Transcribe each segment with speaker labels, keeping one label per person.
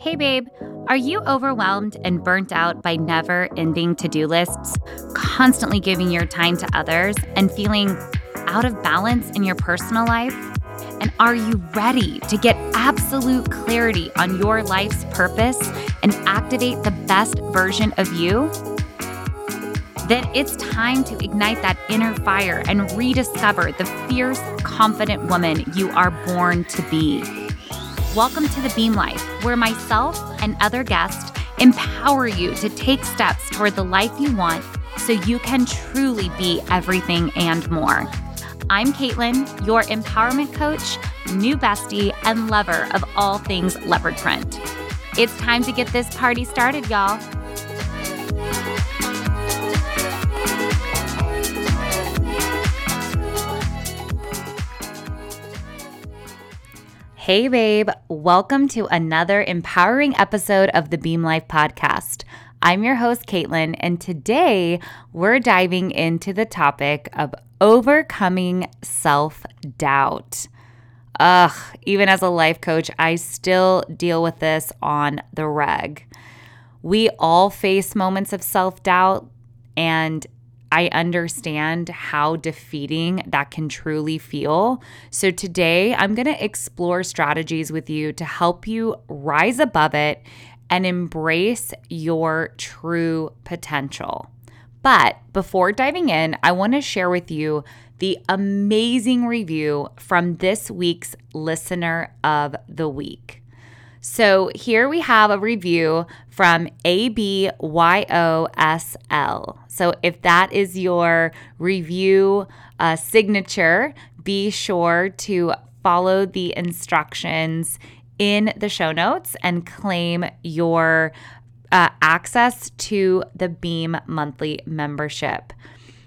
Speaker 1: Hey, babe, are you overwhelmed and burnt out by never ending to do lists, constantly giving your time to others, and feeling out of balance in your personal life? And are you ready to get absolute clarity on your life's purpose and activate the best version of you? Then it's time to ignite that inner fire and rediscover the fierce, confident woman you are born to be. Welcome to the Beam Life, where myself and other guests empower you to take steps toward the life you want so you can truly be everything and more. I'm Kaitlin, your empowerment coach, new bestie, and lover of all things leopard print. It's time to get this party started, y'all. Hey, babe. Welcome to another empowering episode of the Beam Life podcast. I'm your host, Kaitlin, and today we're diving into the topic of overcoming self doubt. Ugh, even as a life coach, I still deal with this on the reg. We all face moments of self doubt, and I understand how defeating that can truly feel. So, today I'm going to explore strategies with you to help you rise above it and embrace your true potential. But before diving in, I want to share with you the amazing review from this week's Listener of the Week. So here we have a review from ABYOSL. So if that is your review uh, signature, be sure to follow the instructions in the show notes and claim your uh, access to the Beam monthly membership.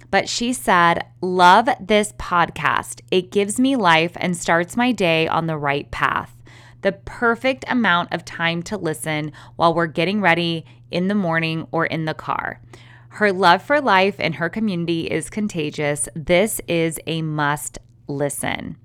Speaker 1: But she said, Love this podcast. It gives me life and starts my day on the right path the perfect amount of time to listen while we're getting ready in the morning or in the car. Her love for life and her community is contagious. This is a must listen.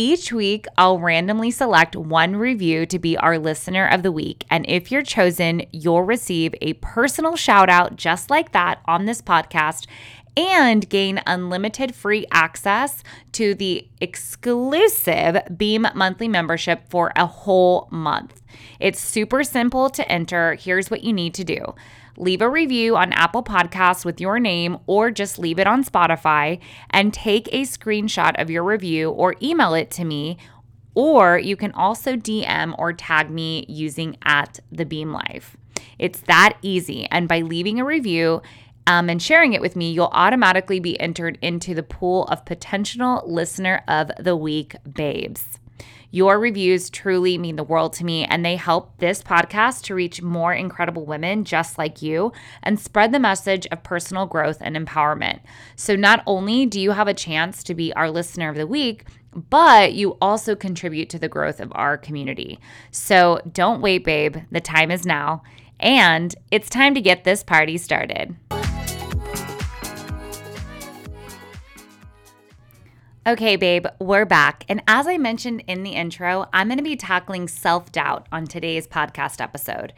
Speaker 1: Each week, I'll randomly select one review to be our listener of the week. And if you're chosen, you'll receive a personal shout out just like that on this podcast and gain unlimited free access to the exclusive Beam monthly membership for a whole month. It's super simple to enter. Here's what you need to do. Leave a review on Apple Podcasts with your name or just leave it on Spotify and take a screenshot of your review or email it to me or you can also DM or tag me using at the Beam Life. It's that easy. And by leaving a review, um, and sharing it with me, you'll automatically be entered into the pool of potential listener of the week babes. Your reviews truly mean the world to me, and they help this podcast to reach more incredible women just like you and spread the message of personal growth and empowerment. So, not only do you have a chance to be our listener of the week, but you also contribute to the growth of our community. So, don't wait, babe. The time is now, and it's time to get this party started. Okay, babe, we're back. And as I mentioned in the intro, I'm going to be tackling self doubt on today's podcast episode.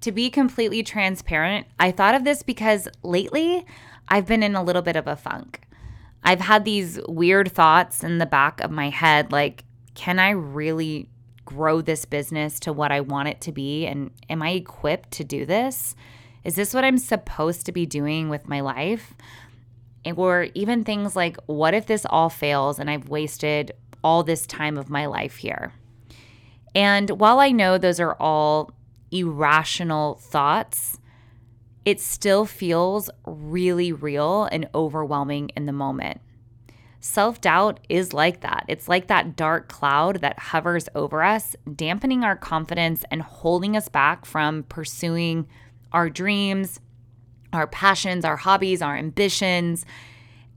Speaker 1: To be completely transparent, I thought of this because lately I've been in a little bit of a funk. I've had these weird thoughts in the back of my head like, can I really grow this business to what I want it to be? And am I equipped to do this? Is this what I'm supposed to be doing with my life? Or even things like, what if this all fails and I've wasted all this time of my life here? And while I know those are all irrational thoughts, it still feels really real and overwhelming in the moment. Self doubt is like that. It's like that dark cloud that hovers over us, dampening our confidence and holding us back from pursuing our dreams, our passions, our hobbies, our ambitions.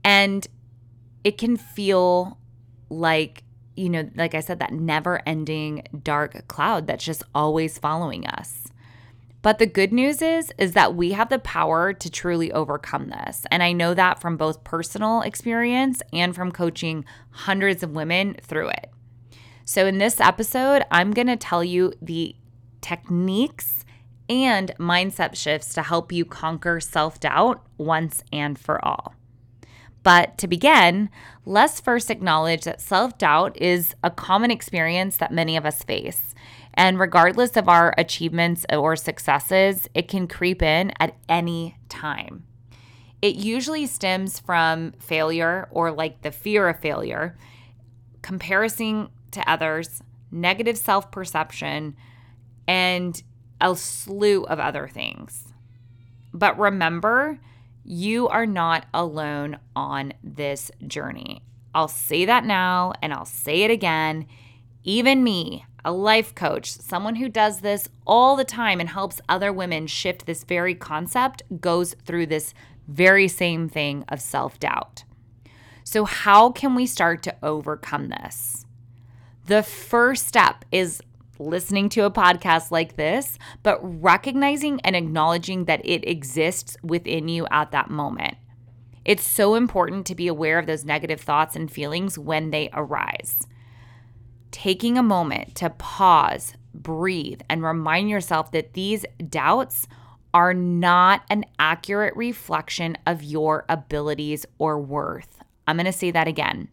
Speaker 1: And it can feel like, you know, like I said, that never ending dark cloud that's just always following us. But the good news is is that we have the power to truly overcome this. And I know that from both personal experience and from coaching hundreds of women through it. So in this episode, I'm going to tell you the techniques and mindset shifts to help you conquer self doubt once and for all. But to begin, let's first acknowledge that self doubt is a common experience that many of us face. And regardless of our achievements or successes, it can creep in at any time. It usually stems from failure or like the fear of failure, comparison to others, negative self perception, and a slew of other things. But remember, you are not alone on this journey. I'll say that now and I'll say it again. Even me, a life coach, someone who does this all the time and helps other women shift this very concept, goes through this very same thing of self doubt. So, how can we start to overcome this? The first step is listening to a podcast like this, but recognizing and acknowledging that it exists within you at that moment. It's so important to be aware of those negative thoughts and feelings when they arise. Taking a moment to pause, breathe, and remind yourself that these doubts are not an accurate reflection of your abilities or worth. I'm going to say that again.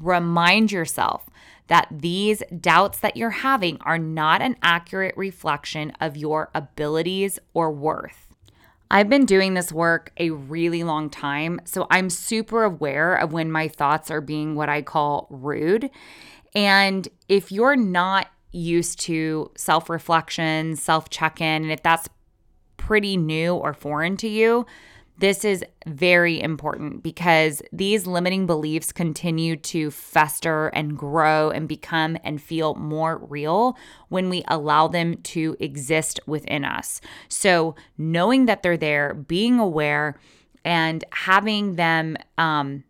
Speaker 1: Remind yourself that these doubts that you're having are not an accurate reflection of your abilities or worth. I've been doing this work a really long time, so I'm super aware of when my thoughts are being what I call rude. And if you're not used to self reflection, self check in, and if that's pretty new or foreign to you, this is very important because these limiting beliefs continue to fester and grow and become and feel more real when we allow them to exist within us. So, knowing that they're there, being aware, and having them, um,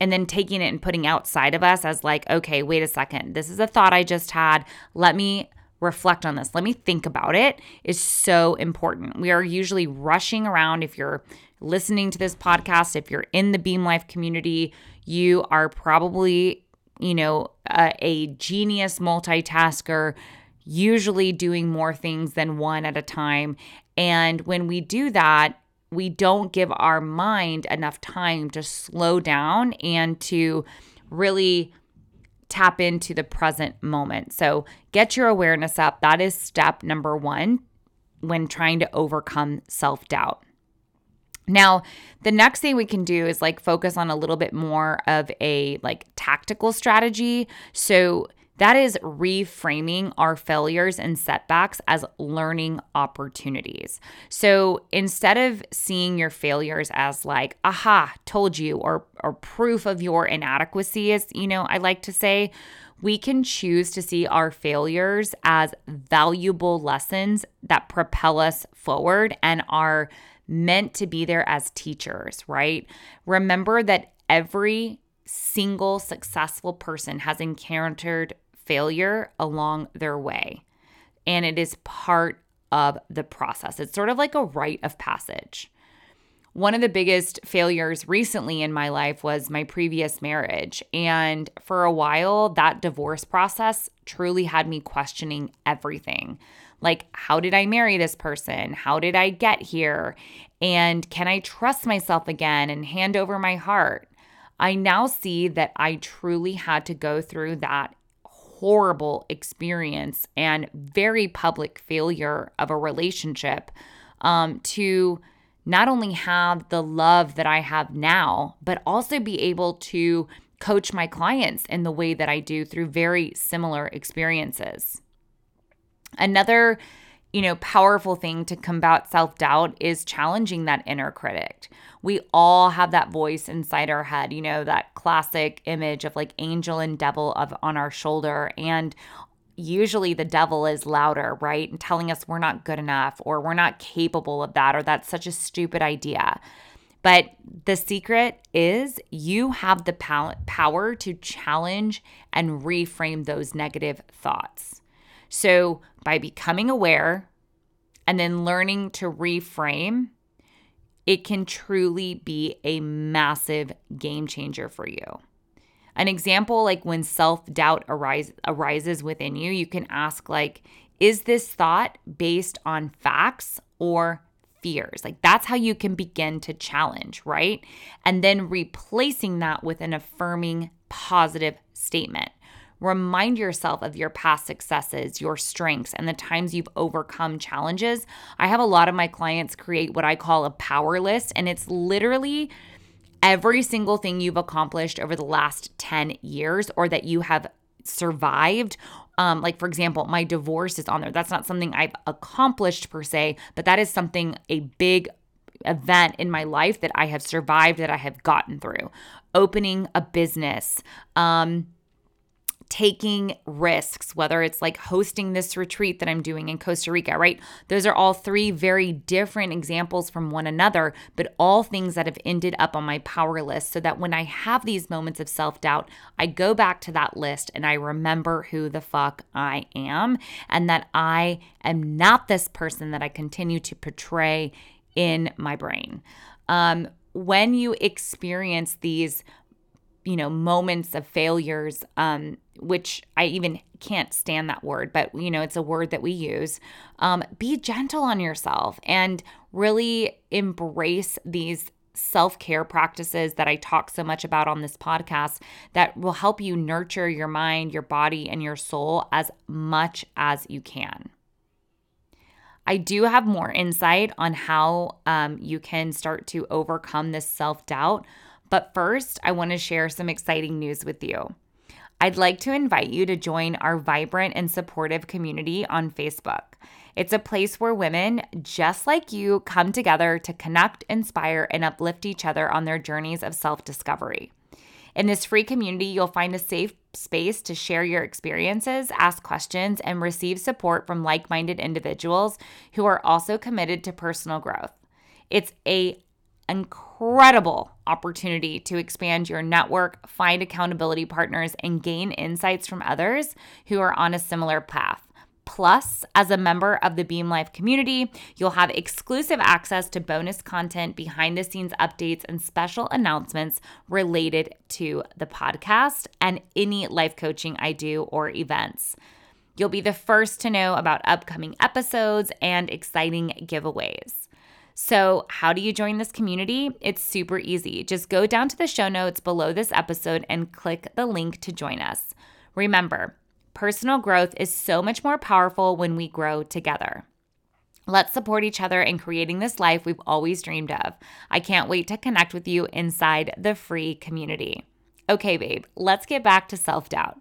Speaker 1: and then taking it and putting outside of us as like, okay, wait a second, this is a thought I just had. Let me reflect on this. Let me think about it is so important. We are usually rushing around. If you're listening to this podcast, if you're in the Beam Life community, you are probably, you know, a, a genius multitasker, usually doing more things than one at a time. And when we do that, we don't give our mind enough time to slow down and to really tap into the present moment. So get your awareness up. That is step number one when trying to overcome self doubt. Now, the next thing we can do is like focus on a little bit more of a like tactical strategy. So that is reframing our failures and setbacks as learning opportunities. So instead of seeing your failures as like, aha, told you, or, or proof of your inadequacy, as you know, I like to say, we can choose to see our failures as valuable lessons that propel us forward and are meant to be there as teachers, right? Remember that every single successful person has encountered failure along their way. And it is part of the process. It's sort of like a rite of passage. One of the biggest failures recently in my life was my previous marriage. And for a while, that divorce process truly had me questioning everything. Like, how did I marry this person? How did I get here? And can I trust myself again and hand over my heart? I now see that I truly had to go through that horrible experience and very public failure of a relationship um, to not only have the love that I have now, but also be able to coach my clients in the way that I do through very similar experiences. Another you know, powerful thing to combat self doubt is challenging that inner critic. We all have that voice inside our head, you know, that classic image of like angel and devil of on our shoulder. And usually the devil is louder, right? And telling us we're not good enough or we're not capable of that or that's such a stupid idea. But the secret is you have the power to challenge and reframe those negative thoughts. So, by becoming aware and then learning to reframe, it can truly be a massive game changer for you. An example like when self-doubt arise, arises within you, you can ask like is this thought based on facts or fears? Like that's how you can begin to challenge, right? And then replacing that with an affirming positive statement. Remind yourself of your past successes, your strengths, and the times you've overcome challenges. I have a lot of my clients create what I call a power list, and it's literally every single thing you've accomplished over the last 10 years or that you have survived. Um, like, for example, my divorce is on there. That's not something I've accomplished per se, but that is something, a big event in my life that I have survived, that I have gotten through. Opening a business, um, taking risks, whether it's like hosting this retreat that I'm doing in Costa Rica, right? Those are all three very different examples from one another, but all things that have ended up on my power list so that when I have these moments of self doubt, I go back to that list and I remember who the fuck I am and that I am not this person that I continue to portray in my brain. Um, when you experience these you know moments of failures um, which i even can't stand that word but you know it's a word that we use um, be gentle on yourself and really embrace these self care practices that I talk so much about on this podcast that will help you nurture your mind, your body, and your soul as much as you can. I do have more insight on how um, you can start to overcome this self doubt but first, I want to share some exciting news with you. I'd like to invite you to join our vibrant and supportive community on Facebook. It's a place where women just like you come together to connect, inspire, and uplift each other on their journeys of self discovery. In this free community, you'll find a safe space to share your experiences, ask questions, and receive support from like minded individuals who are also committed to personal growth. It's a incredible opportunity to expand your network, find accountability partners, and gain insights from others who are on a similar path. Plus, as a member of the Beam Life community, you'll have exclusive access to bonus content, behind the scenes updates, and special announcements related to the podcast and any life coaching I do or events. You'll be the first to know about upcoming episodes and exciting giveaways. So, how do you join this community? It's super easy. Just go down to the show notes below this episode and click the link to join us. Remember, personal growth is so much more powerful when we grow together. Let's support each other in creating this life we've always dreamed of. I can't wait to connect with you inside the free community. Okay, babe, let's get back to self doubt.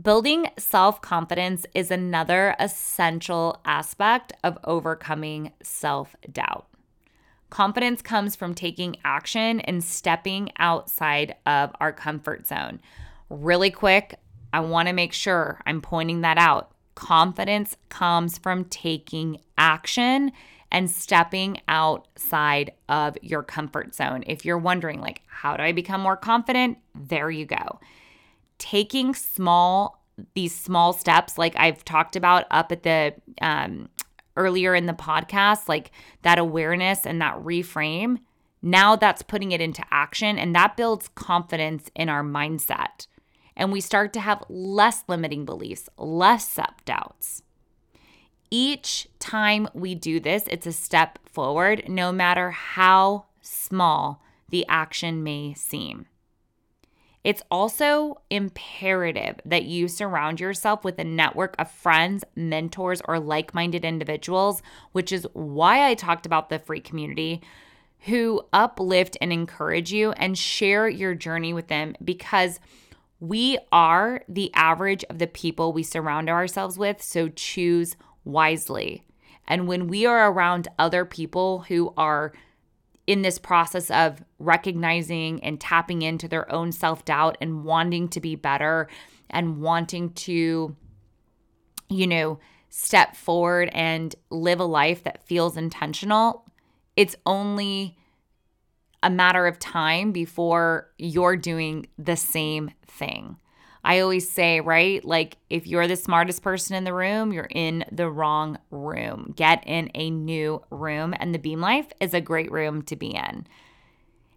Speaker 1: Building self confidence is another essential aspect of overcoming self doubt. Confidence comes from taking action and stepping outside of our comfort zone. Really quick, I want to make sure I'm pointing that out. Confidence comes from taking action and stepping outside of your comfort zone. If you're wondering, like, how do I become more confident? There you go taking small these small steps like I've talked about up at the um earlier in the podcast like that awareness and that reframe now that's putting it into action and that builds confidence in our mindset. And we start to have less limiting beliefs less self doubts. Each time we do this it's a step forward no matter how small the action may seem it's also imperative that you surround yourself with a network of friends, mentors, or like minded individuals, which is why I talked about the free community who uplift and encourage you and share your journey with them because we are the average of the people we surround ourselves with. So choose wisely. And when we are around other people who are in this process of recognizing and tapping into their own self doubt and wanting to be better and wanting to, you know, step forward and live a life that feels intentional, it's only a matter of time before you're doing the same thing. I always say, right? Like, if you're the smartest person in the room, you're in the wrong room. Get in a new room. And the Beam Life is a great room to be in.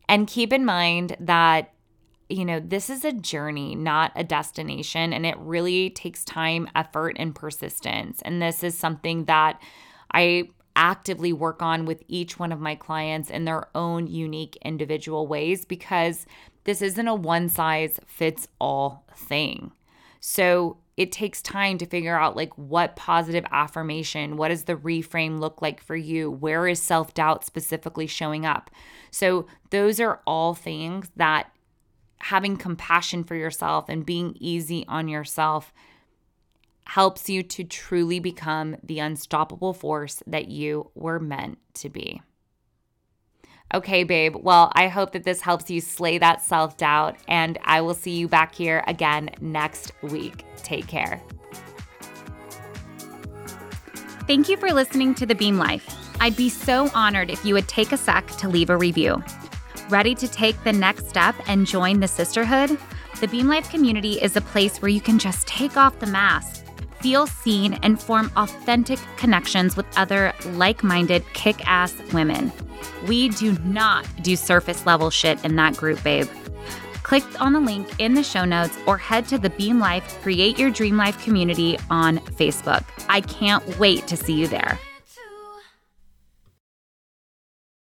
Speaker 1: And keep in mind that you know, this is a journey, not a destination. And it really takes time, effort, and persistence. And this is something that I actively work on with each one of my clients in their own unique individual ways because this isn't a one size fits all thing. So it takes time to figure out like what positive affirmation, what does the reframe look like for you? Where is self doubt specifically showing up? So those are all things that having compassion for yourself and being easy on yourself helps you to truly become the unstoppable force that you were meant to be. Okay, babe. Well, I hope that this helps you slay that self doubt, and I will see you back here again next week. Take care.
Speaker 2: Thank you for listening to The Beam Life. I'd be so honored if you would take a sec to leave a review. Ready to take the next step and join the sisterhood? The Beam Life community is a place where you can just take off the mask feel seen, and form authentic connections with other like minded, kick ass women. We do not do surface level shit in that group, babe. Click on the link in the show notes or head to the Beam Life Create Your Dream Life community on Facebook. I can't wait to see you there.